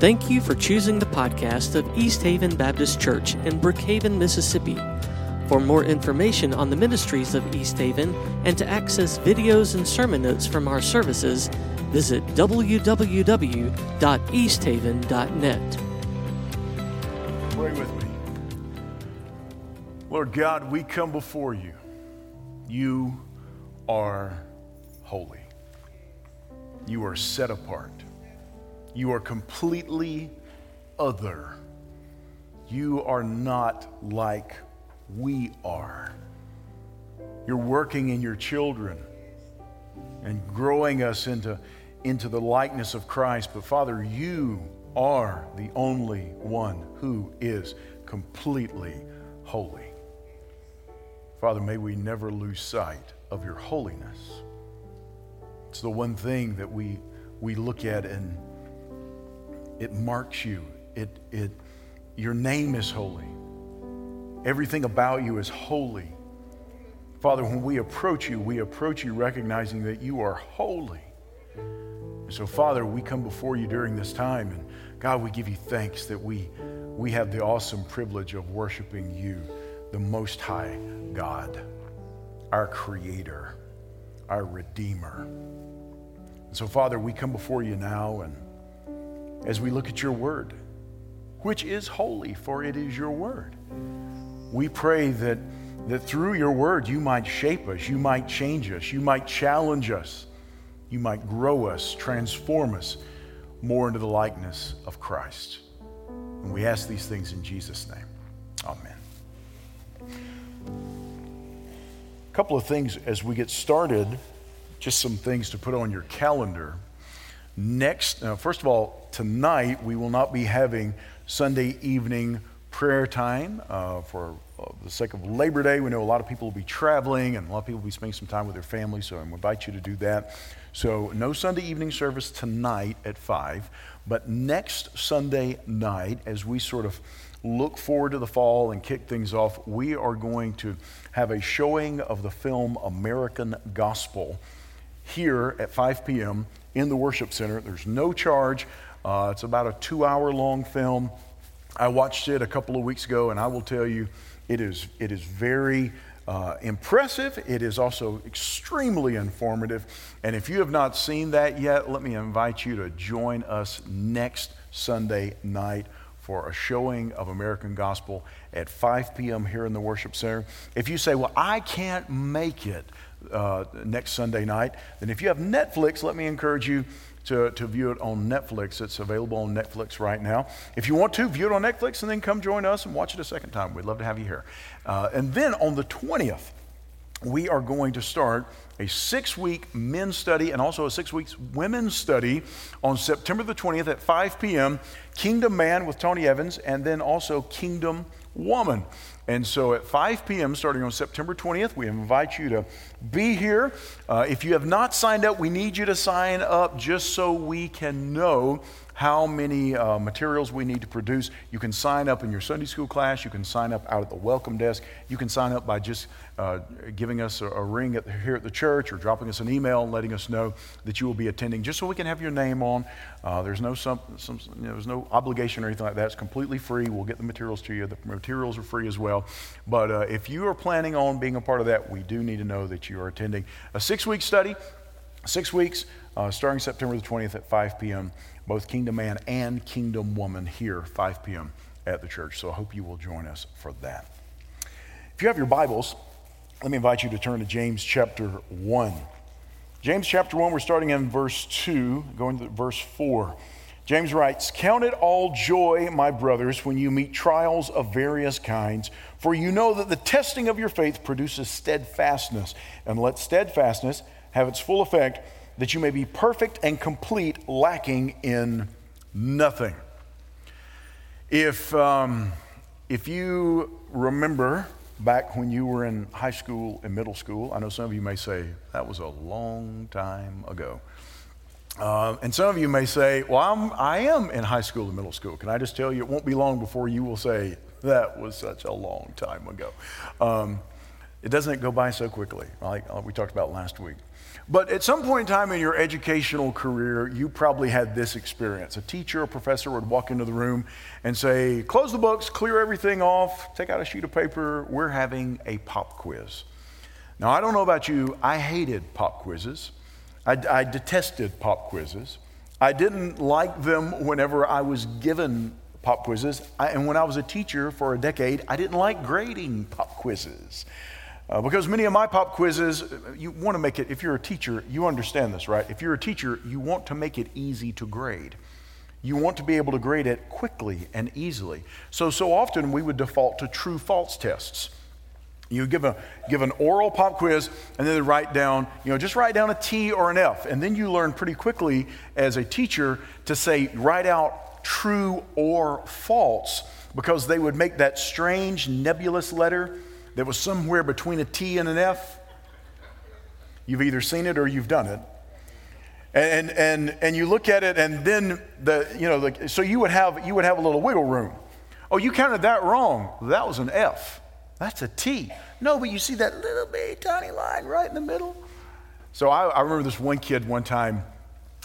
Thank you for choosing the podcast of East Haven Baptist Church in Brookhaven, Mississippi. For more information on the ministries of East Haven and to access videos and sermon notes from our services, visit www.easthaven.net. Pray with me. Lord God, we come before you. You are holy. You are set apart. You are completely other. You are not like we are. You're working in your children and growing us into, into the likeness of Christ. But Father, you are the only one who is completely holy. Father, may we never lose sight of your holiness. It's the one thing that we, we look at and it marks you. It, it, your name is holy. Everything about you is holy. Father, when we approach you, we approach you recognizing that you are holy. And so, Father, we come before you during this time, and God, we give you thanks that we, we have the awesome privilege of worshiping you, the Most High God, our Creator, our Redeemer. And so, Father, we come before you now, and as we look at your word, which is holy, for it is your word. We pray that, that through your word you might shape us, you might change us, you might challenge us, you might grow us, transform us more into the likeness of Christ. And we ask these things in Jesus' name. Amen. A couple of things as we get started, just some things to put on your calendar. Next, uh, first of all, tonight we will not be having Sunday evening prayer time uh, for uh, the sake of Labor Day. We know a lot of people will be traveling and a lot of people will be spending some time with their families, so I invite you to do that. So, no Sunday evening service tonight at 5, but next Sunday night, as we sort of look forward to the fall and kick things off, we are going to have a showing of the film American Gospel here at 5 p.m. in the worship center. There's no charge. Uh, it's about a two hour long film. I watched it a couple of weeks ago, and I will tell you, it is, it is very uh, impressive. It is also extremely informative. And if you have not seen that yet, let me invite you to join us next Sunday night for a showing of American Gospel at 5 p.m. here in the Worship Center. If you say, Well, I can't make it uh, next Sunday night, then if you have Netflix, let me encourage you to, to view it on Netflix. It's available on Netflix right now. If you want to, view it on Netflix and then come join us and watch it a second time. We'd love to have you here. Uh, and then on the 20th, we are going to start a six week men's study and also a six weeks women's study on September the 20th at 5 p.m. Kingdom Man with Tony Evans, and then also Kingdom Woman. And so at 5 p.m., starting on September 20th, we invite you to be here. Uh, if you have not signed up, we need you to sign up just so we can know how many uh, materials we need to produce. You can sign up in your Sunday school class. You can sign up out at the welcome desk. You can sign up by just uh, giving us a, a ring at the, here at the church or dropping us an email and letting us know that you will be attending, just so we can have your name on. Uh, there's no some, some you know, there's no obligation or anything like that. It's completely free. We'll get the materials to you. The materials are free as well. But uh, if you are planning on being a part of that, we do need to know that you are attending a six-week study. Six weeks, uh, starting September the 20th at 5 p.m both Kingdom Man and Kingdom Woman here, 5 p.m. at the church. So I hope you will join us for that. If you have your Bibles, let me invite you to turn to James chapter 1. James chapter 1, we're starting in verse 2, going to verse 4. James writes, Count it all joy, my brothers, when you meet trials of various kinds, for you know that the testing of your faith produces steadfastness. And let steadfastness have its full effect that you may be perfect and complete, lacking in nothing. If, um, if you remember back when you were in high school and middle school, I know some of you may say, that was a long time ago. Uh, and some of you may say, well, I'm, I am in high school and middle school. Can I just tell you, it won't be long before you will say, that was such a long time ago. Um, it doesn't go by so quickly, like we talked about last week. But at some point in time in your educational career, you probably had this experience. A teacher or professor would walk into the room and say, Close the books, clear everything off, take out a sheet of paper. We're having a pop quiz. Now, I don't know about you, I hated pop quizzes. I, I detested pop quizzes. I didn't like them whenever I was given pop quizzes. I, and when I was a teacher for a decade, I didn't like grading pop quizzes. Uh, because many of my pop quizzes, you want to make it, if you're a teacher, you understand this, right? If you're a teacher, you want to make it easy to grade. You want to be able to grade it quickly and easily. So, so often we would default to true false tests. You give, a, give an oral pop quiz and then they write down, you know, just write down a T or an F. And then you learn pretty quickly as a teacher to say, write out true or false because they would make that strange nebulous letter that was somewhere between a T and an F. You've either seen it or you've done it. And, and, and you look at it, and then the, you know, the, so you would, have, you would have a little wiggle room. Oh, you counted that wrong. That was an F. That's a T. No, but you see that little bitty tiny line right in the middle? So I, I remember this one kid one time,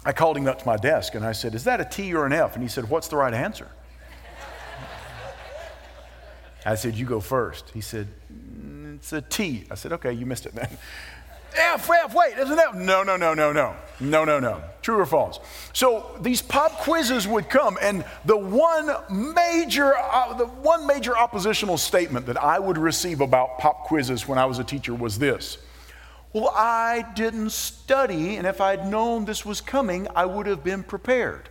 I called him up to my desk and I said, Is that a T or an F? And he said, What's the right answer? I said, You go first. He said, It's a T. I said, Okay, you missed it then. F, F, wait, isn't that? No, no, no, no, no. No, no, no. True or false? So these pop quizzes would come, and the one major, uh, the one major oppositional statement that I would receive about pop quizzes when I was a teacher was this. Well, I didn't study, and if I'd known this was coming, I would have been prepared.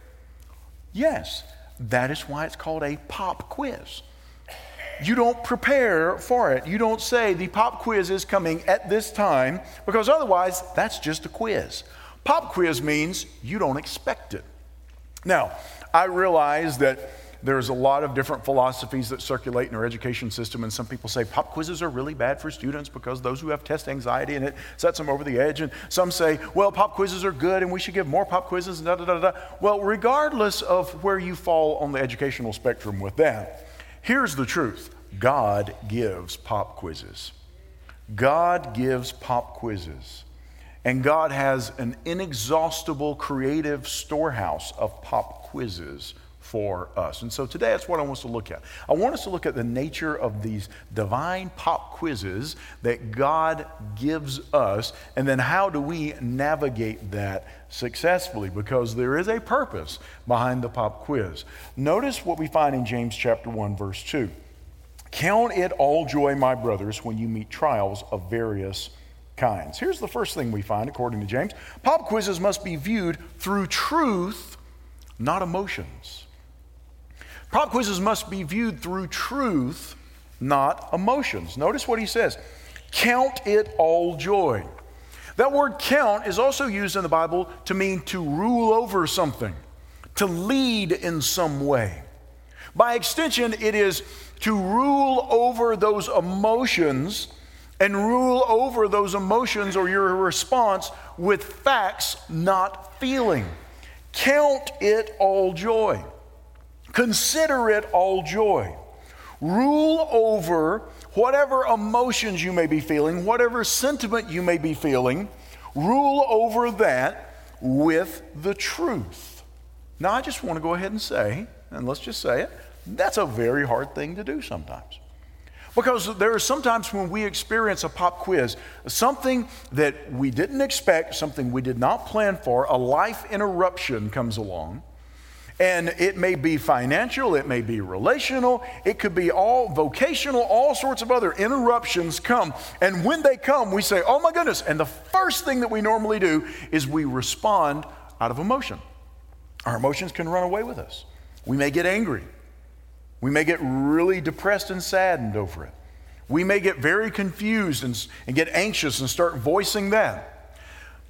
Yes, that is why it's called a pop quiz. You don't prepare for it. You don't say the pop quiz is coming at this time because otherwise that's just a quiz. Pop quiz means you don't expect it. Now, I realize that there's a lot of different philosophies that circulate in our education system, and some people say pop quizzes are really bad for students because those who have test anxiety and it sets them over the edge. And some say, well, pop quizzes are good and we should give more pop quizzes and da da da da. Well, regardless of where you fall on the educational spectrum with that, Here's the truth God gives pop quizzes. God gives pop quizzes. And God has an inexhaustible creative storehouse of pop quizzes for us. And so today that's what I want us to look at. I want us to look at the nature of these divine pop quizzes that God gives us, and then how do we navigate that successfully? Because there is a purpose behind the pop quiz. Notice what we find in James chapter 1, verse 2. Count it all joy, my brothers, when you meet trials of various kinds. Here's the first thing we find, according to James pop quizzes must be viewed through truth, not emotions. Pop quizzes must be viewed through truth, not emotions. Notice what he says count it all joy. That word count is also used in the Bible to mean to rule over something, to lead in some way. By extension, it is to rule over those emotions and rule over those emotions or your response with facts, not feeling. Count it all joy. Consider it all joy. Rule over whatever emotions you may be feeling, whatever sentiment you may be feeling, rule over that with the truth. Now, I just want to go ahead and say, and let's just say it, that's a very hard thing to do sometimes. Because there are sometimes when we experience a pop quiz, something that we didn't expect, something we did not plan for, a life interruption comes along and it may be financial, it may be relational, it could be all vocational, all sorts of other interruptions come. And when they come, we say, oh my goodness. And the first thing that we normally do is we respond out of emotion. Our emotions can run away with us. We may get angry. We may get really depressed and saddened over it. We may get very confused and, and get anxious and start voicing that.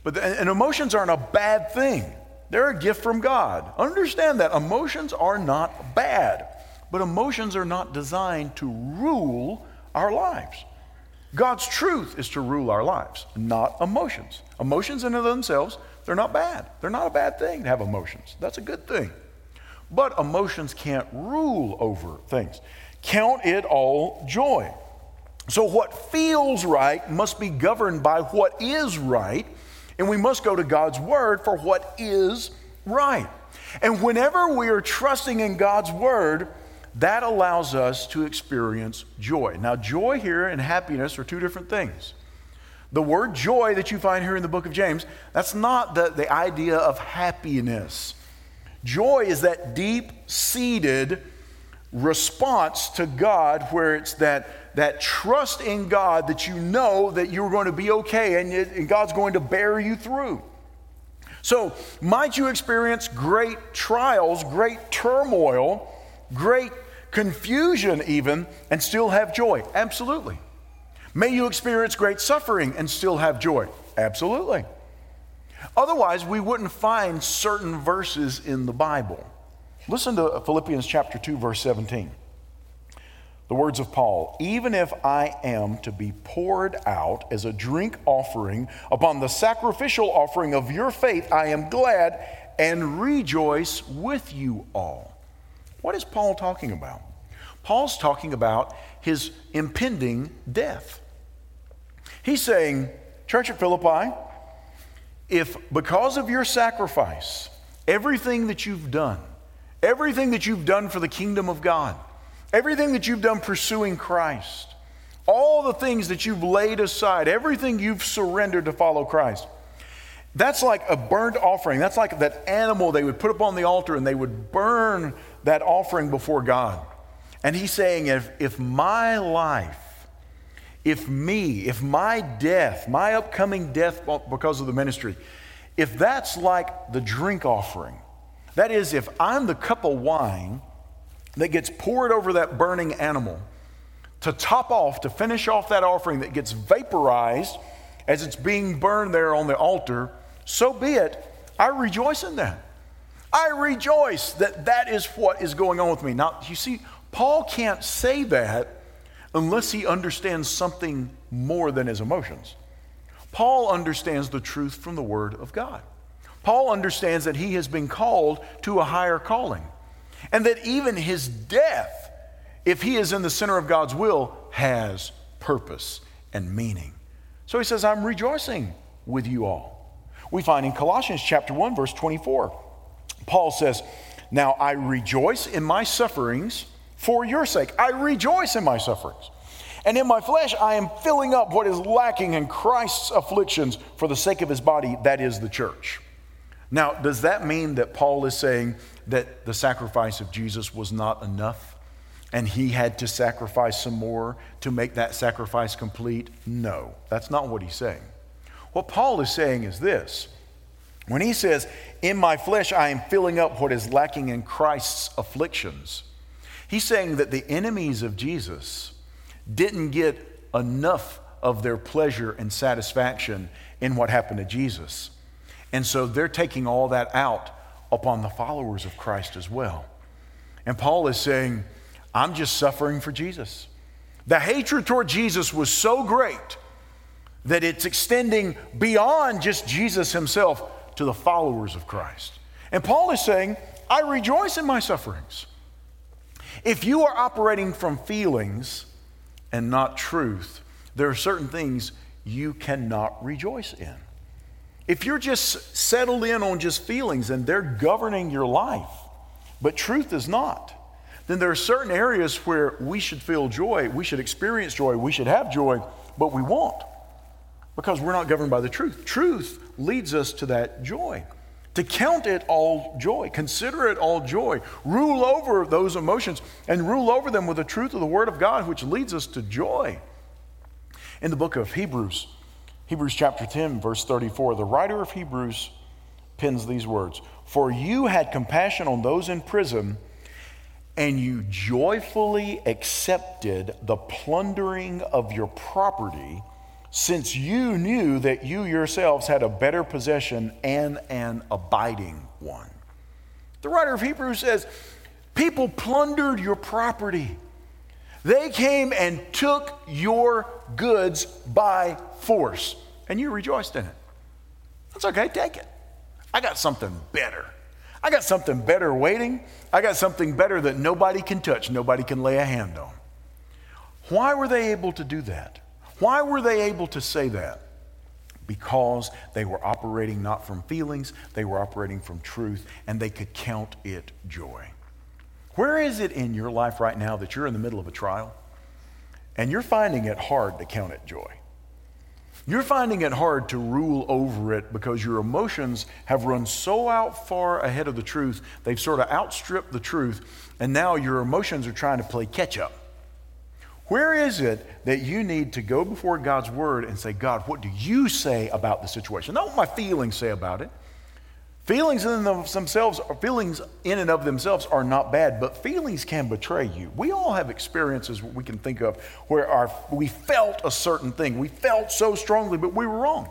But and emotions aren't a bad thing. They're a gift from God. Understand that emotions are not bad, but emotions are not designed to rule our lives. God's truth is to rule our lives, not emotions. Emotions in and of themselves, they're not bad. They're not a bad thing to have emotions. That's a good thing. But emotions can't rule over things. Count it all joy. So, what feels right must be governed by what is right And we must go to God's word for what is right. And whenever we are trusting in God's word, that allows us to experience joy. Now, joy here and happiness are two different things. The word joy that you find here in the book of James, that's not the, the idea of happiness. Joy is that deep seated response to God where it's that, that trust in God that you know that you're going to be okay and, it, and God's going to bear you through. So, might you experience great trials, great turmoil, great confusion, even, and still have joy? Absolutely. May you experience great suffering and still have joy? Absolutely. Otherwise, we wouldn't find certain verses in the Bible. Listen to Philippians chapter 2 verse 17. The words of Paul, even if I am to be poured out as a drink offering upon the sacrificial offering of your faith, I am glad and rejoice with you all. What is Paul talking about? Paul's talking about his impending death. He's saying, Church at Philippi, if because of your sacrifice, everything that you've done, everything that you've done for the kingdom of God, everything that you've done pursuing Christ, all the things that you've laid aside, everything you've surrendered to follow Christ, that's like a burnt offering. That's like that animal they would put up on the altar and they would burn that offering before God. And he's saying, if, if my life if me, if my death, my upcoming death because of the ministry, if that's like the drink offering, that is, if I'm the cup of wine that gets poured over that burning animal to top off, to finish off that offering that gets vaporized as it's being burned there on the altar, so be it. I rejoice in that. I rejoice that that is what is going on with me. Now, you see, Paul can't say that unless he understands something more than his emotions. Paul understands the truth from the Word of God. Paul understands that he has been called to a higher calling, and that even his death, if he is in the center of God's will, has purpose and meaning. So he says, I'm rejoicing with you all. We find in Colossians chapter 1, verse 24, Paul says, Now I rejoice in my sufferings for your sake. I rejoice in my sufferings. And in my flesh, I am filling up what is lacking in Christ's afflictions for the sake of his body, that is the church. Now, does that mean that Paul is saying that the sacrifice of Jesus was not enough and he had to sacrifice some more to make that sacrifice complete? No, that's not what he's saying. What Paul is saying is this when he says, In my flesh, I am filling up what is lacking in Christ's afflictions. He's saying that the enemies of Jesus didn't get enough of their pleasure and satisfaction in what happened to Jesus. And so they're taking all that out upon the followers of Christ as well. And Paul is saying, I'm just suffering for Jesus. The hatred toward Jesus was so great that it's extending beyond just Jesus himself to the followers of Christ. And Paul is saying, I rejoice in my sufferings. If you are operating from feelings and not truth, there are certain things you cannot rejoice in. If you're just settled in on just feelings and they're governing your life, but truth is not, then there are certain areas where we should feel joy, we should experience joy, we should have joy, but we won't because we're not governed by the truth. Truth leads us to that joy to count it all joy, consider it all joy, rule over those emotions, and rule over them with the truth of the Word of God, which leads us to joy. In the book of Hebrews, Hebrews chapter 10, verse 34, the writer of Hebrews pins these words For you had compassion on those in prison, and you joyfully accepted the plundering of your property since you knew that you yourselves had a better possession and an abiding one. The writer of Hebrews says, People plundered your property. They came and took your goods by force, and you rejoiced in it. That's okay, take it. I got something better. I got something better waiting. I got something better that nobody can touch, nobody can lay a hand on. Why were they able to do that? Why were they able to say that? because they were operating not from feelings, they were operating from truth, and they could count it joy. Where is it in your life right now that you're in the middle of a trial and you're finding it hard to count it joy? You're finding it hard to rule over it because your emotions have run so out far ahead of the truth, they've sort of outstripped the truth, and now your emotions are trying to play catch up. Where is it that you need to go before God's word and say, God, what do you say about the situation? Not what my feelings say about it. Feelings in themselves, feelings in and of themselves are not bad, but feelings can betray you. We all have experiences we can think of where our, we felt a certain thing. We felt so strongly, but we were wrong.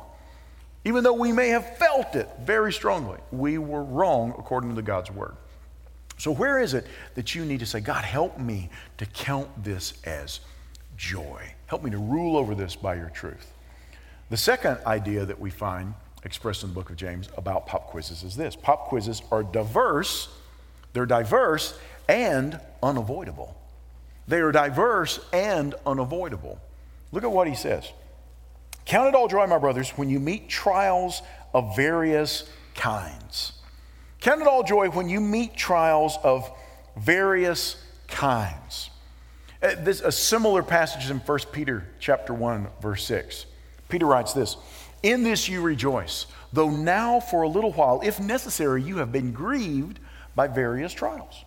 Even though we may have felt it very strongly, we were wrong according to God's word. So, where is it that you need to say, God, help me to count this as joy? Help me to rule over this by your truth. The second idea that we find expressed in the book of James about pop quizzes is this pop quizzes are diverse, they're diverse and unavoidable. They are diverse and unavoidable. Look at what he says. Count it all joy, my brothers, when you meet trials of various kinds Count it all joy when you meet trials of various kinds. Uh, this, a similar passage in 1 Peter chapter 1, verse 6. Peter writes this In this you rejoice, though now for a little while, if necessary, you have been grieved by various trials.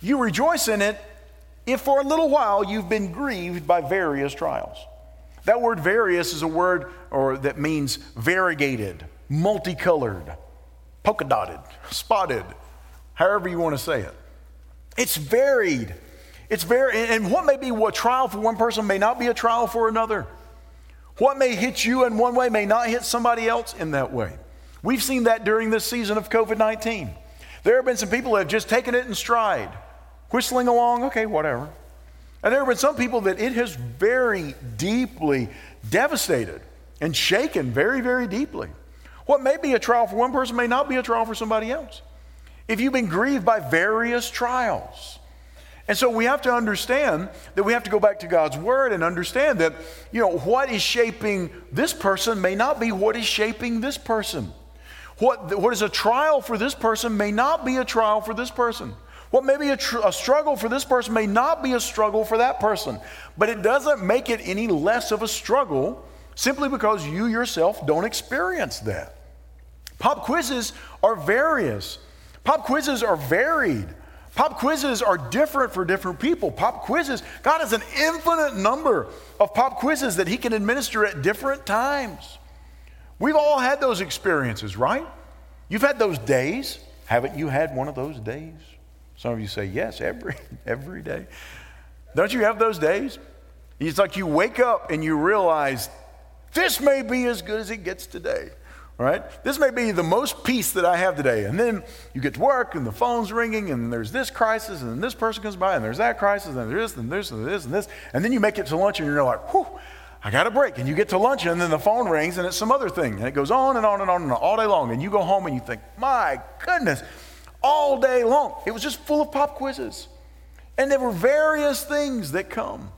You rejoice in it if for a little while you've been grieved by various trials. That word various is a word or that means variegated, multicolored, polka dotted, spotted, however you want to say it. It's varied. It's very, and what may be a trial for one person may not be a trial for another. What may hit you in one way may not hit somebody else in that way. We've seen that during this season of COVID 19. There have been some people that have just taken it in stride, whistling along, okay, whatever. And there have been some people that it has very deeply devastated and shaken very, very deeply. What may be a trial for one person may not be a trial for somebody else. If you've been grieved by various trials. And so we have to understand that we have to go back to God's word and understand that, you know, what is shaping this person may not be what is shaping this person. What, what is a trial for this person may not be a trial for this person. What may be a, tr- a, struggle for this person may not be a struggle for that person. But it doesn't make it any less of a struggle simply because you yourself don't experience that. Pop quizzes are various, pop quizzes are varied. Pop quizzes are different for different people. Pop quizzes, God has an infinite number of pop quizzes that He can administer at different times. We've all had those experiences, right? You've had those days. Haven't you had one of those days? Some of you say, yes, every, every day. Don't you have those days? It's like you wake up and you realize this may be as good as it gets today. Right? This may be the most peace that I have today. And then you get to work and the phone's ringing and there's this crisis and this person comes by and there's that crisis and there's this and this and this and this. And then you make it to lunch and you're like, whew, I got a break. And you get to lunch and then the phone rings and it's some other thing. And it goes on and on and on and on all day long. And you go home and you think, my goodness, all day long. It was just full of pop quizzes. And there were various things that come.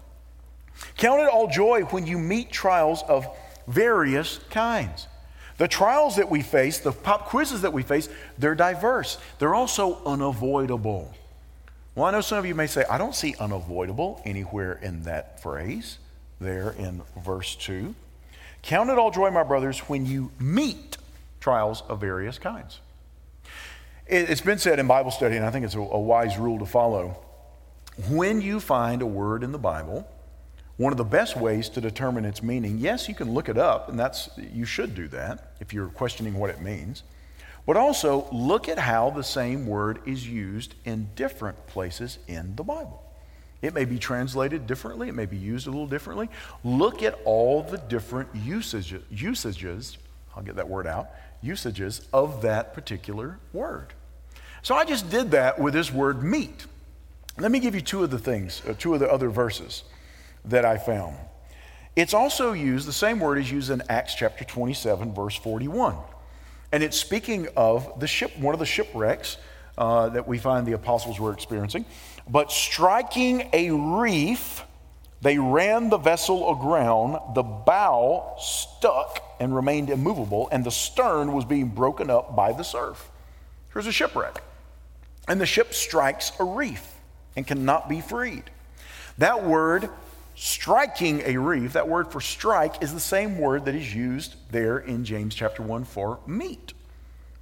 Count it all joy when you meet trials of various kinds. The trials that we face, the pop quizzes that we face, they're diverse. They're also unavoidable. Well, I know some of you may say, I don't see unavoidable anywhere in that phrase there in verse 2. Count it all joy, my brothers, when you meet trials of various kinds. It's been said in Bible study, and I think it's a wise rule to follow. When you find a word in the Bible one of the best ways to determine its meaning, yes, you can look it up, and that's you should do that if you're questioning what it means. But also look at how the same word is used in different places in the Bible. It may be translated differently, it may be used a little differently. Look at all the different usages, usages, I'll get that word out, usages of that particular word. So I just did that with this word meet. Let me give you two of the things, uh, two of the other verses that I found. It's also used, the same word is used in Acts chapter 27, verse 41. And it's speaking of the ship, one of the shipwrecks uh, that we find the apostles were experiencing. But striking a reef They ran the vessel aground, the bow stuck and remained immovable, and the stern was being broken up by the surf. Here's a shipwreck. And the ship strikes a reef and cannot be freed. That word, striking a reef, that word for strike, is the same word that is used there in James chapter 1 for meet.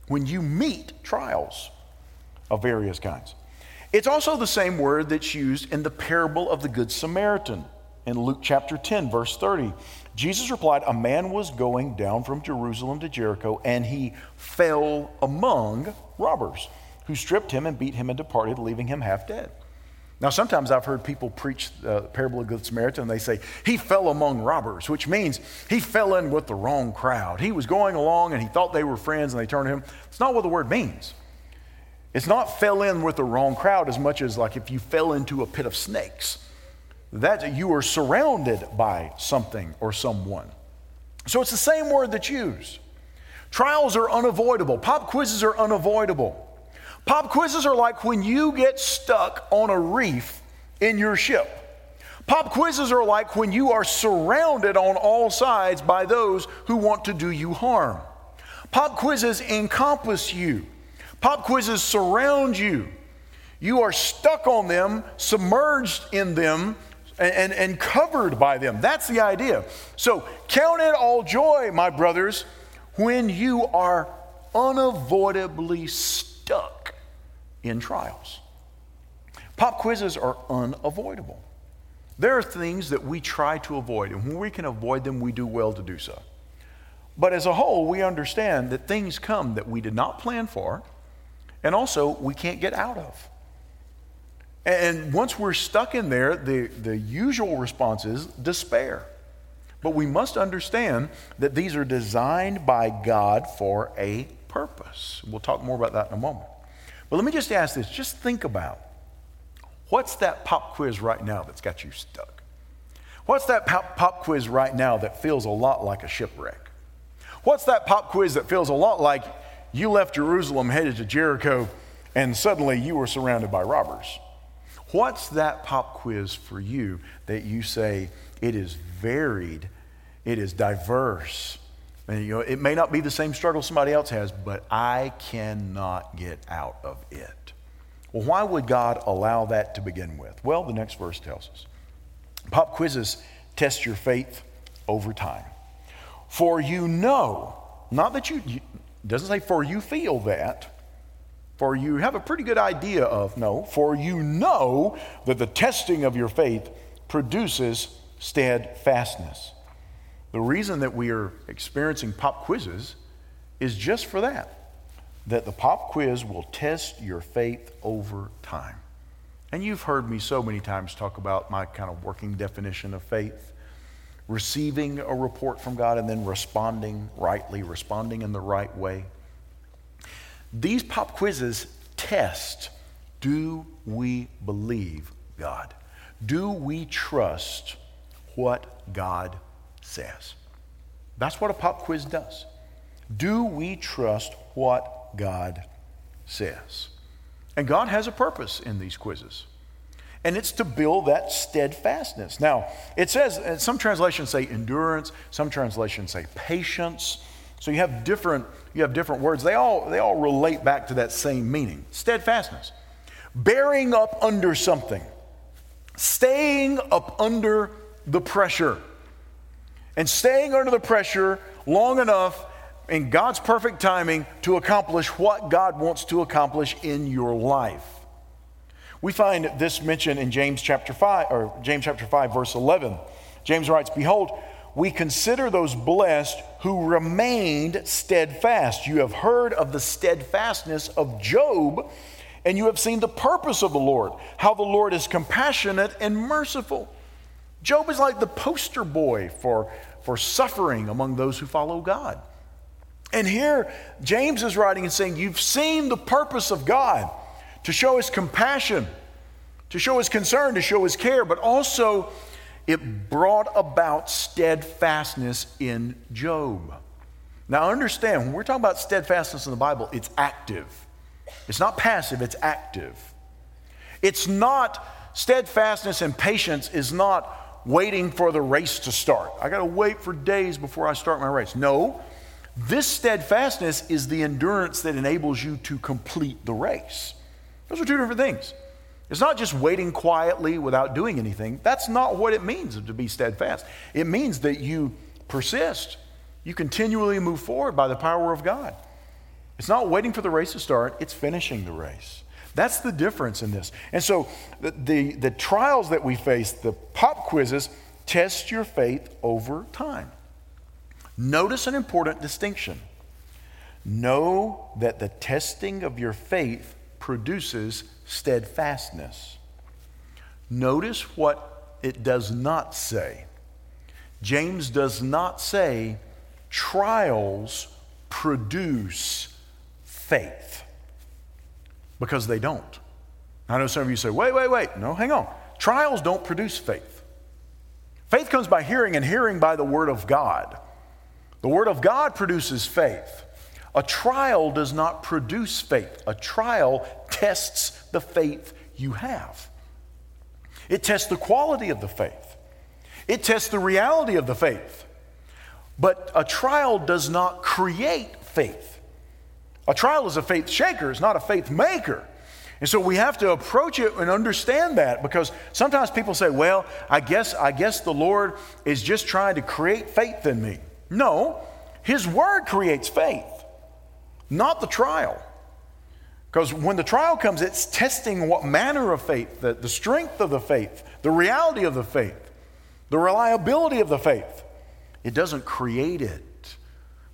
When you meet trials of various kinds. It's also the same word that's used in the parable of the Good Samaritan in Luke chapter 10, verse 30. Jesus replied, A man was going down from Jerusalem to Jericho, and he fell among robbers, who stripped him and beat him and departed, leaving him half dead. Now, sometimes I've heard people preach the parable of the Good Samaritan, and they say, He fell among robbers, which means he fell in with the wrong crowd. He was going along and he thought they were friends, and they turned to him. It's not what the word means. It's not fell in with the wrong crowd as much as like if you fell into a pit of snakes. That you are surrounded by something or someone. So it's the same word that's used. Trials are unavoidable. Pop quizzes are unavoidable. Pop quizzes are like when you get stuck on a reef in your ship. Pop quizzes are like when you are surrounded on all sides by those who want to do you harm. Pop quizzes encompass you. Pop quizzes surround you. You are stuck on them, submerged in them, and, and, and, covered by them. That's the idea. So count it all joy, my brothers, when you are unavoidably stuck in trials. Pop quizzes are unavoidable. There are things that we try to avoid, and when we can avoid them, we do well to do so. But as a whole, we understand that things come that we did not plan for and also we can't get out of. And once we're stuck in there, the, the usual response is despair. But we must understand that these are designed by God for a purpose. We'll talk more about that in a moment. But let me just ask this just think about what's that pop quiz right now that's got you stuck? What's that pop, pop quiz right now that feels a lot like a shipwreck? What's that pop quiz that feels a lot like you left Jerusalem, headed to Jericho, and suddenly you were surrounded by robbers. What's that pop quiz for you that you say it is varied, it is diverse? And, you know, it may not be the same struggle somebody else has, but I cannot get out of it. Well, why would God allow that to begin with? Well, the next verse tells us. Pop quizzes test your faith over time. For you know, not that you, it doesn't say, for you feel that, for you have a pretty good idea of, no, for you know that the testing of your faith produces steadfastness. The reason that we are experiencing pop quizzes is just for that that the pop quiz will test your faith over time. And you've heard me so many times talk about my kind of working definition of faith receiving a report from God and then responding rightly, responding in the right way. These pop quizzes test do we believe God? Do we trust what God says? That's what a pop quiz does. Do we trust what God says? And God has a purpose in these quizzes and it's to build that steadfastness. Now, it says, some translations say endurance, some translations say patience. So you have different, you have different words. They all, they all relate back to that same meaning steadfastness. Bearing up under something, staying up under the pressure, and staying under the pressure long enough in God's perfect timing to accomplish what God wants to accomplish in your life. We find this mentioned in James chapter 5 or James chapter 5 verse 11. James writes, "Behold, we consider those blessed who remained steadfast. You have heard of the steadfastness of Job, and you have seen the purpose of the Lord, how the Lord is compassionate and merciful." Job is like the poster boy for, for suffering among those who follow God. And here, James is writing and saying, You've seen the purpose of God to show his compassion, to show his concern, to show his care, but also it brought about steadfastness in Job. Now, understand, when we're talking about steadfastness in the Bible, it's active. It's not passive, it's active. It's not, steadfastness and patience is not waiting for the race to start. I got to wait for days before I start my race. No, this steadfastness is the endurance that enables you to complete the race. Those are two different things. It's not just waiting quietly without doing anything. That's not what it means to be steadfast. It means that you persist, you continually move forward by the power of God. It's not waiting for the race to start, it's finishing the race. That's the difference in this. And so the, the, the trials that we face, the pop quizzes, test your faith over time. Notice an important distinction. Know that the testing of your faith produces steadfastness. Notice what it does not say. James does not say trials produce faith because they don't. I know some of you say, wait, wait, wait. No, hang on. Trials don't produce faith. Faith comes by hearing, and hearing by the Word of God. The Word of God produces faith. A trial does not produce faith, a trial tests the faith you have. It tests the quality of the faith, it tests the reality of the faith. But a trial does not create faith. A trial is a faith shaker, it's not a faith maker. And so we have to approach it and understand that because sometimes people say, well, I guess, I guess the Lord is just trying to create faith in me. No, His Word creates faith, not the trial. Because when the trial comes, it's testing what manner of faith, the, the strength of the faith, the reality of the faith, the reliability of the faith. It doesn't create it.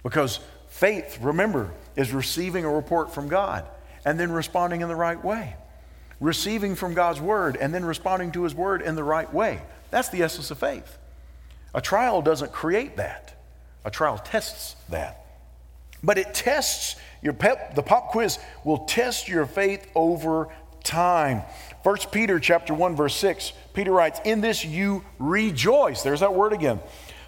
Because faith, remember, is receiving a report from God and then responding in the right way. Receiving from God's word and then responding to his word in the right way. That's the essence of faith. A trial doesn't create that, a trial tests that. But it tests your pep, the pop quiz will test your faith over time. 1 Peter chapter 1 verse 6, Peter writes, "In this you rejoice." There's that word again.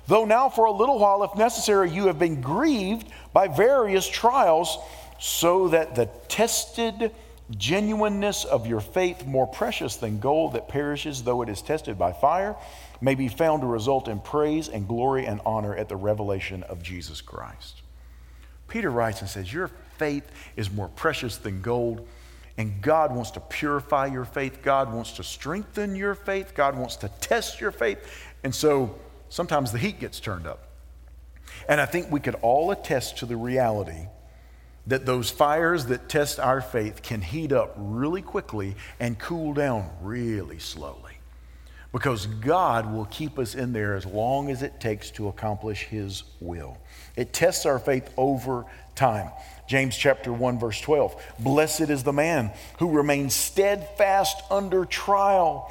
Though now for a little while if necessary you have been grieved by various trials, so that the tested genuineness of your faith, more precious than gold that perishes though it is tested by fire, may be found to result in praise and glory and honor at the revelation of Jesus Christ. Peter writes and says, Your faith is more precious than gold. And God wants to purify your faith. God wants to strengthen your faith. God wants to test your faith. And so sometimes the heat gets turned up. And I think we could all attest to the reality that those fires that test our faith can heat up really quickly and cool down really slowly. Because God will keep us in there as long as it takes to accomplish His will. It tests our faith over time. James chapter 1 verse 12. Blessed is the man who remains steadfast under trial,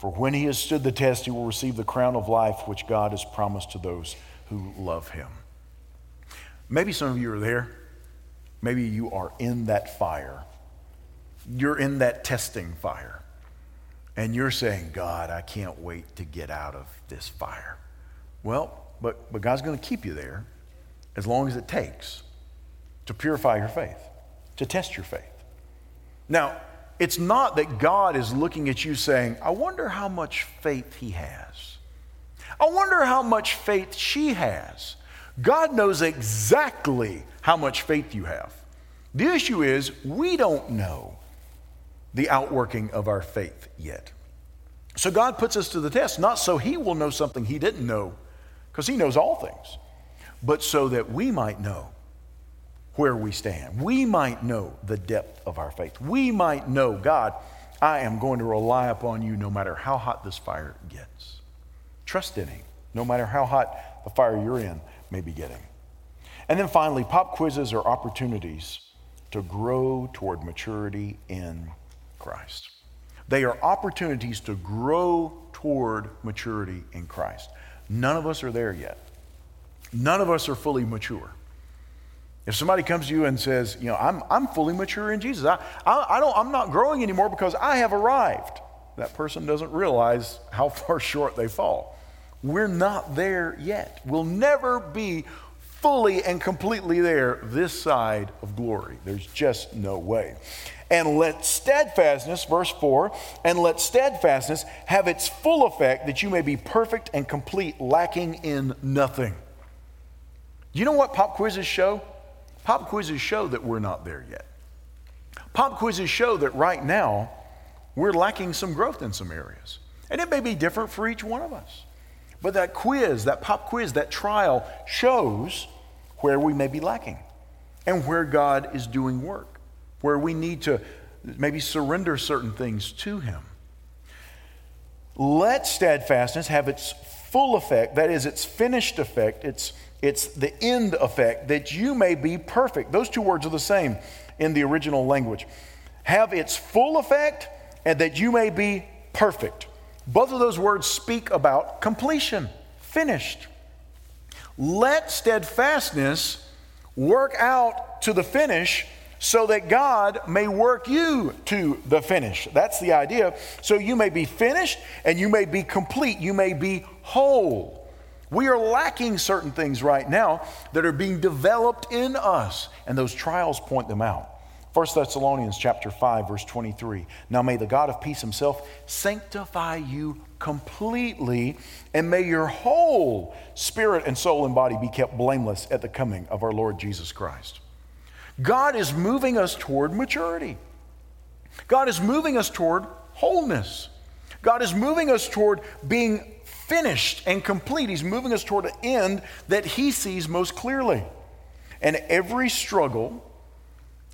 for when he has stood the test he will receive the crown of life which God has promised to those who love him. Maybe some of you are there. Maybe you are in that fire. You're in that testing fire. And you're saying, God, I can't wait to get out of this fire. Well, but, but God's going to keep you there as long as it takes to purify your faith, to test your faith. Now, it's not that God is looking at you saying, I wonder how much faith he has. I wonder how much faith she has. God knows exactly how much faith you have. The issue is, we don't know the outworking of our faith yet. So God puts us to the test, not so he will know something he didn't know, because he knows all things but so that we might know where we stand. We might know the depth of our faith. We might know, God, I am going to rely upon you no matter how hot this fire gets. Trust in Him, no matter how hot the fire you're in may be getting. And then finally, pop quizzes are opportunities to grow toward maturity in Christ. They are opportunities to grow toward maturity in Christ. None of us are there yet. None of us are fully mature. If somebody comes to you and says, you know, I'm, I'm fully mature in Jesus, I, I, I don't, I'm not growing anymore because I have arrived, that person doesn't realize how far short they fall. We're not there yet. We'll never be fully and completely there this side of glory. There's just no way. And let steadfastness, verse 4, and let steadfastness have its full effect that you may be perfect and complete, lacking in nothing. You know what pop quizzes show? Pop quizzes show that we're not there yet. Pop quizzes show that right now we're lacking some growth in some areas. And it may be different for each one of us. But that quiz, that pop quiz, that trial shows where we may be lacking and where God is doing work, where we need to maybe surrender certain things to Him. Let steadfastness have its full effect, that is, its finished effect, its, it's the end effect, that you may be perfect. Those two words are the same in the original language. Have its full effect, and that you may be perfect. Both of those words speak about completion, finished. Let steadfastness work out to the finish so that God may work you to the finish. That's the idea. So you may be finished and you may be complete, you may be whole. We are lacking certain things right now that are being developed in us, and those trials point them out. 1 Thessalonians chapter 5 verse 23. Now may the God of peace himself sanctify you completely and may your whole spirit and soul and body be kept blameless at the coming of our Lord Jesus Christ. God is moving us toward maturity. God is moving us toward wholeness. God is moving us toward being finished and complete. He's moving us toward an end that he sees most clearly. And every struggle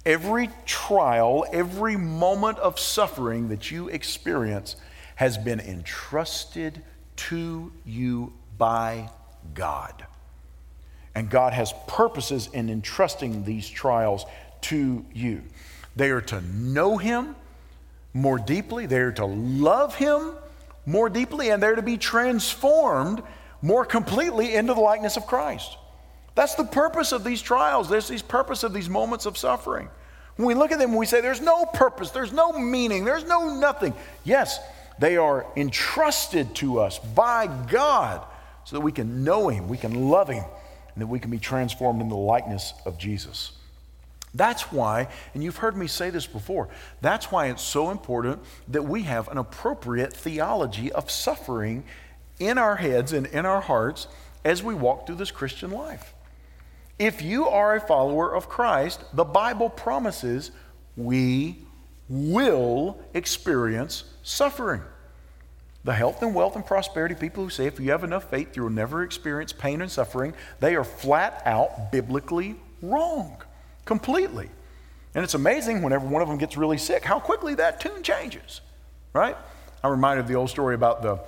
Every trial, every moment of suffering that you experience has been entrusted to you by God. And God has purposes in entrusting these trials to you. They are to know Him more deeply, they are to love Him more deeply, and they're to be transformed more completely into the likeness of Christ. That's the purpose of these trials. There's the purpose of these moments of suffering. When we look at them, we say there's no purpose, there's no meaning, there's no nothing. Yes, they are entrusted to us by God so that we can know Him, we can love Him, and that we can be transformed in the likeness of Jesus. That's why, and you've heard me say this before, that's why it's so important that we have an appropriate theology of suffering in our heads and in our hearts as we walk through this Christian life. If you are a follower of Christ, the Bible promises we will experience suffering. The health and wealth and prosperity people who say if you have enough faith, you will never experience pain and suffering, they are flat out biblically wrong, completely. And it's amazing whenever one of them gets really sick, how quickly that tune changes, right? I'm reminded of the old story about the,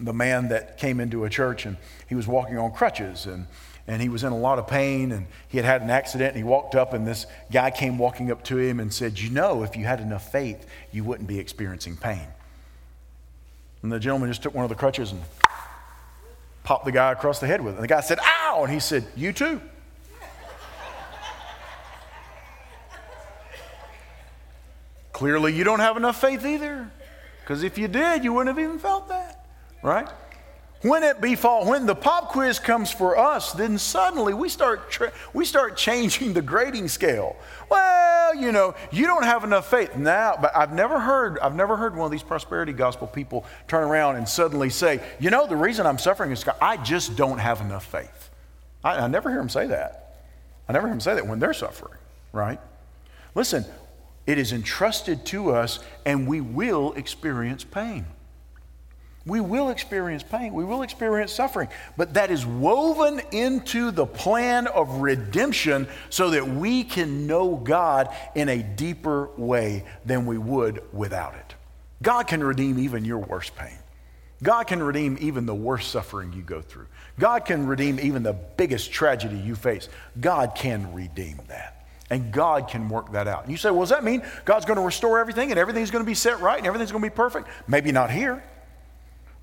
the man that came into a church and he was walking on crutches and and he was in a lot of pain and he had had an accident and he walked up and this guy came walking up to him and said you know if you had enough faith you wouldn't be experiencing pain. And the gentleman just took one of the crutches and popped the guy across the head with it. And the guy said ow! And he said you too. Clearly you don't have enough faith either because if you did you wouldn't have even felt that right when it befall, when the pop quiz comes for us, then suddenly we start, tra- we start changing the grading scale. Well, you know, you don't have enough faith now, but I've never heard, I've never heard one of these prosperity gospel people turn around and suddenly say, you know, the reason I'm suffering is because I just don't have enough faith. I, I never hear them say that. I never hear them say that when they're suffering, right? Listen, it is entrusted to us and we will experience pain. We will experience pain. We will experience suffering. But that is woven into the plan of redemption so that we can know God in a deeper way than we would without it. God can redeem even your worst pain. God can redeem even the worst suffering you go through. God can redeem even the biggest tragedy you face. God can redeem that. And God can work that out. And you say, well, does that mean God's going to restore everything and everything's going to be set right and everything's going to be perfect? Maybe not here.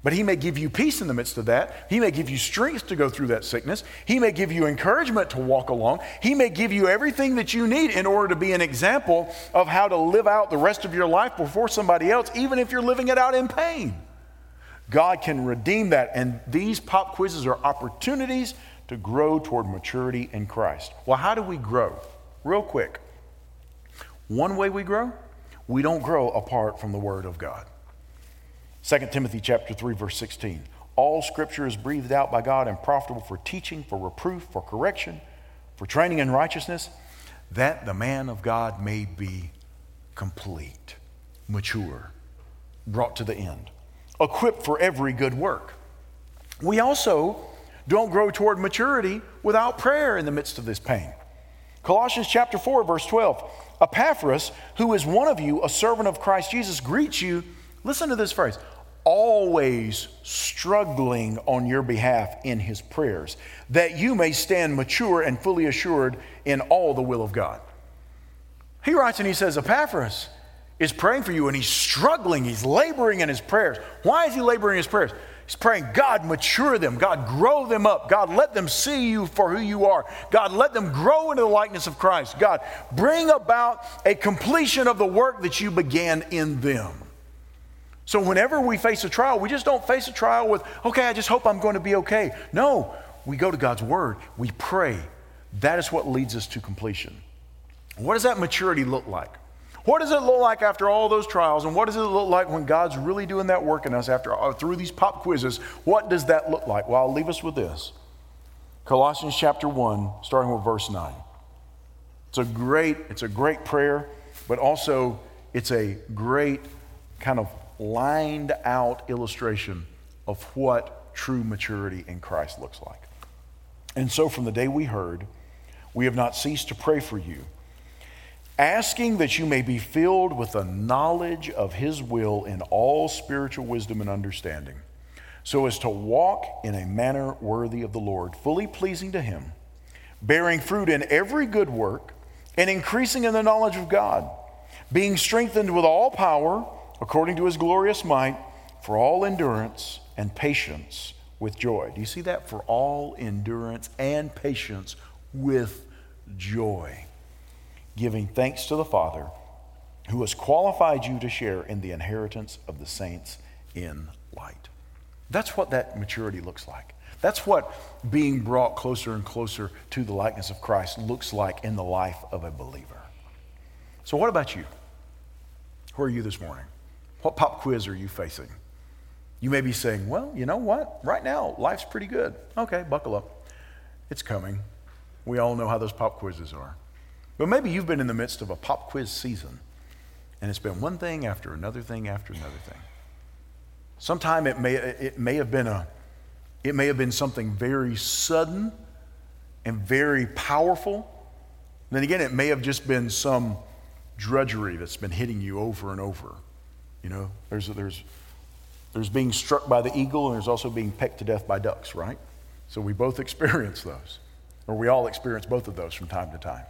But He may give you peace in the midst of that. He may give you strength to go through that sickness. He may give you encouragement to walk along. He may give you everything that you need in order to be an example of how to live out the rest of your life before somebody else, even if you're living it out in pain. God can redeem that. And these pop quizzes are opportunities to grow toward maturity in Christ. Well, how do we grow? Real quick. One way we grow, we don't grow apart from the Word of God. 2 Timothy chapter 3, verse 16. All scripture is breathed out by God and profitable for teaching, for reproof, for correction, for training in righteousness, that the man of God may be complete, mature, brought to the end, equipped for every good work. We also don't grow toward maturity without prayer in the midst of this pain. Colossians chapter 4, verse 12. Epaphras, who is one of you, a servant of Christ Jesus, greets you. Listen to this phrase always struggling on your behalf in his prayers, that you may stand mature and fully assured in all the will of God. He writes and he says, Epaphras is praying for you and he's struggling, he's laboring in his prayers. Why is he laboring in his prayers? He's praying, God, mature them. God, grow them up. God, let them see you for who you are. God, let them grow into the likeness of Christ. God, bring about a completion of the work that you began in them. So, whenever we face a trial, we just don't face a trial with, okay, I just hope I'm going to be okay. No, we go to God's Word, we pray. That is what leads us to completion. What does that maturity look like? What does it look like after all those trials? And what does it look like when God's really doing that work in us after uh, through these pop quizzes? What does that look like? Well, I'll leave us with this. Colossians chapter 1, starting with verse 9. It's a great, it's a great prayer, but also it's a great kind of lined out illustration of what true maturity in Christ looks like. And so, from the day we heard, we have not ceased to pray for you, asking that you may be filled with the knowledge of His will in all spiritual wisdom and understanding, so as to walk in a manner worthy of the Lord, fully pleasing to Him, bearing fruit in every good work, and increasing in the knowledge of God, being strengthened with all power according to his glorious might, for all endurance and patience with joy. Do you see that? For all endurance and patience with joy. Giving thanks to the Father who has qualified you to share in the inheritance of the saints in light. That's what that maturity looks like. That's what being brought closer and closer to the likeness of Christ looks like in the life of a believer. So, what about you? Who are you this morning? What pop quiz are you facing? You may be saying, well, you know what? Right now, life's pretty good. Okay, buckle up. It's coming. We all know how those pop quizzes are. But maybe you've been in the midst of a pop quiz season, and it's been one thing after another thing after another thing. Sometime it may, it may have been a, it may have been something very sudden and very powerful. Then again, it may have just been some drudgery that's been hitting you over and over. You know, there's, there's, there's being struck by the eagle and there's also being pecked to death by ducks, right? So we both experience those, or we all experience both of those from time to time.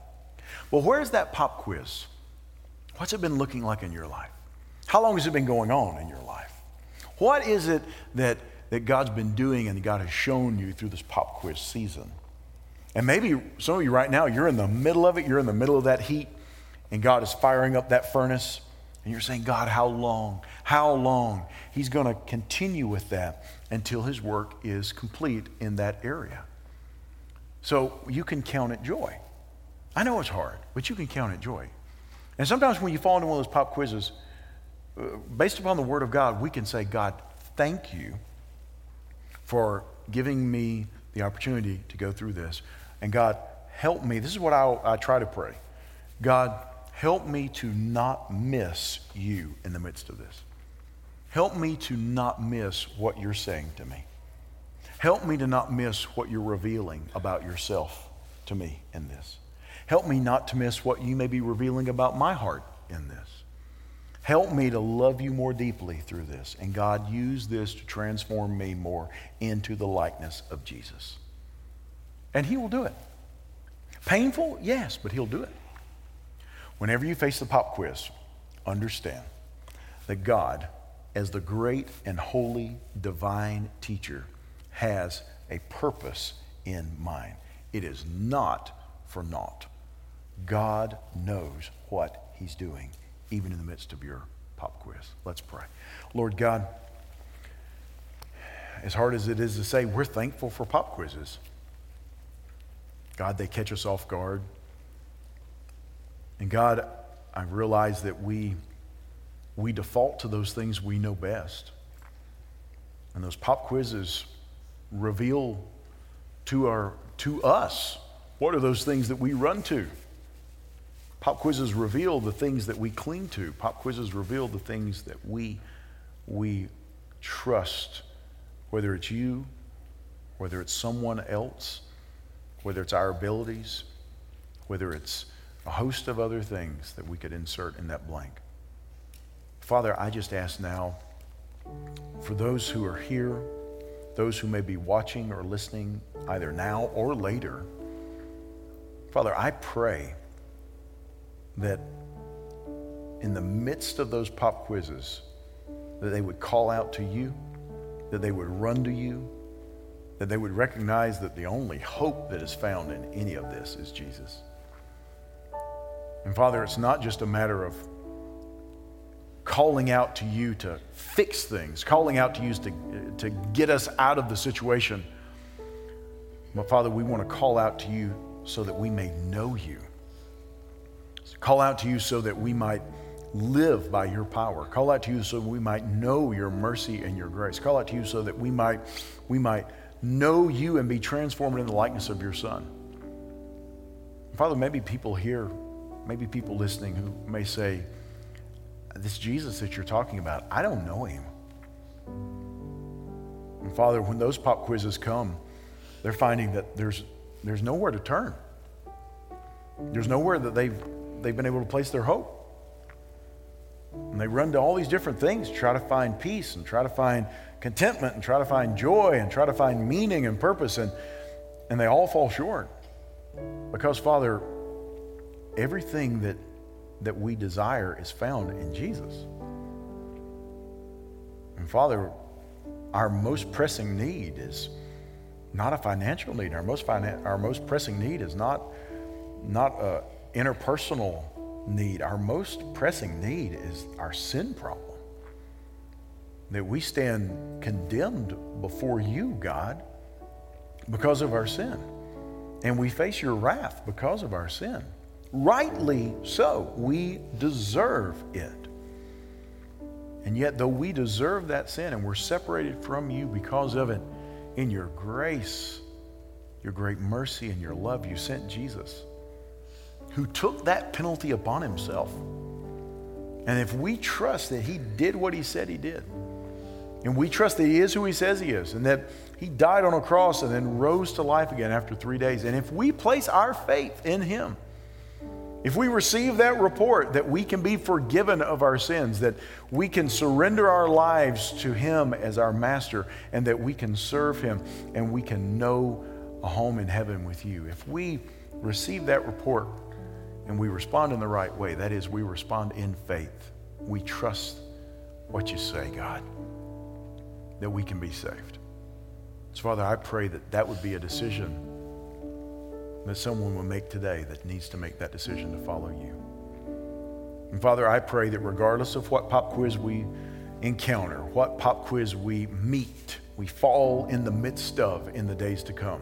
Well, where's that pop quiz? What's it been looking like in your life? How long has it been going on in your life? What is it that, that God's been doing and God has shown you through this pop quiz season? And maybe some of you right now, you're in the middle of it, you're in the middle of that heat, and God is firing up that furnace and you're saying, God, how long? How long? He's going to continue with that until his work is complete in that area. So you can count it joy. I know it's hard, but you can count it joy. And sometimes when you fall into one of those pop quizzes, uh, based upon the Word of God, we can say, God, thank you for giving me the opportunity to go through this. And God, help me. This is what I, I try to pray. God, Help me to not miss you in the midst of this. Help me to not miss what you're saying to me. Help me to not miss what you're revealing about yourself to me in this. Help me not to miss what you may be revealing about my heart in this. Help me to love you more deeply through this. And God, use this to transform me more into the likeness of Jesus. And He will do it. Painful? Yes, but He'll do it. Whenever you face the pop quiz, understand that God, as the great and holy divine teacher, has a purpose in mind. It is not for naught. God knows what He's doing, even in the midst of your pop quiz. Let's pray. Lord God, as hard as it is to say, we're thankful for pop quizzes. God, they catch us off guard. And God, I realize that we, we default to those things we know best. And those pop quizzes reveal to, our, to us what are those things that we run to. Pop quizzes reveal the things that we cling to. Pop quizzes reveal the things that we, we trust, whether it's you, whether it's someone else, whether it's our abilities, whether it's a host of other things that we could insert in that blank. Father, I just ask now for those who are here, those who may be watching or listening either now or later, Father, I pray that in the midst of those pop quizzes, that they would call out to you, that they would run to you, that they would recognize that the only hope that is found in any of this is Jesus. And Father, it's not just a matter of calling out to you to fix things, calling out to you to, to get us out of the situation. But Father, we want to call out to you so that we may know you. Call out to you so that we might live by your power. Call out to you so we might know your mercy and your grace. Call out to you so that we might, we might know you and be transformed in the likeness of your Son. Father, maybe people here, maybe people listening who may say, This Jesus that you're talking about, I don't know him. And Father, when those pop quizzes come, they're finding that there's, there's nowhere to turn. There's nowhere that they've, they've been able to place their hope. And they run to all these different things to try to find peace and try to find contentment and try to find joy and try to find meaning and purpose, and, and they all fall short. Because, Father, everything that, that we desire is found in Jesus. And, Father, our most pressing need is not a financial need. Our most, finan- our most pressing need is not, not an interpersonal need. Our most pressing need is our sin problem. That we stand condemned before you, God, because of our sin. And we face your wrath because of our sin. Rightly so. We deserve it. And yet, though we deserve that sin and we're separated from you because of it, in your grace, your great mercy, and your love, you sent Jesus who took that penalty upon himself. And if we trust that he did what he said he did, and we trust that he is who he says he is, and that he died on a cross and then rose to life again after three days, and if we place our faith in him, if we receive that report that we can be forgiven of our sins, that we can surrender our lives to Him as our master, and that we can serve Him and we can know a home in heaven with you, if we receive that report, and we respond in the right way. That is, we respond in faith. We trust what you say, God, that we can be saved. So, Father, I pray that that would be a decision that someone will make today that needs to make that decision to follow you. And Father, I pray that regardless of what pop quiz we encounter, what pop quiz we meet, we fall in the midst of in the days to come,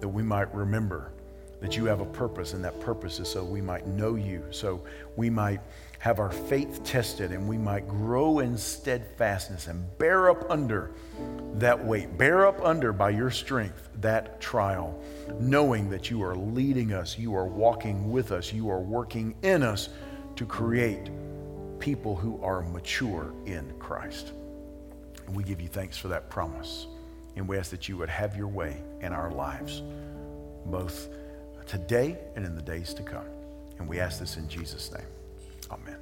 that we might remember that you have a purpose, and that purpose is so we might know you, so we might have our faith tested, and we might grow in steadfastness and bear up under that weight, bear up under by your strength that trial, knowing that you are leading us, you are walking with us, you are working in us to create people who are mature in Christ. And we give you thanks for that promise. And we ask that you would have your way in our lives, both today and in the days to come. And we ask this in Jesus' name. Amen.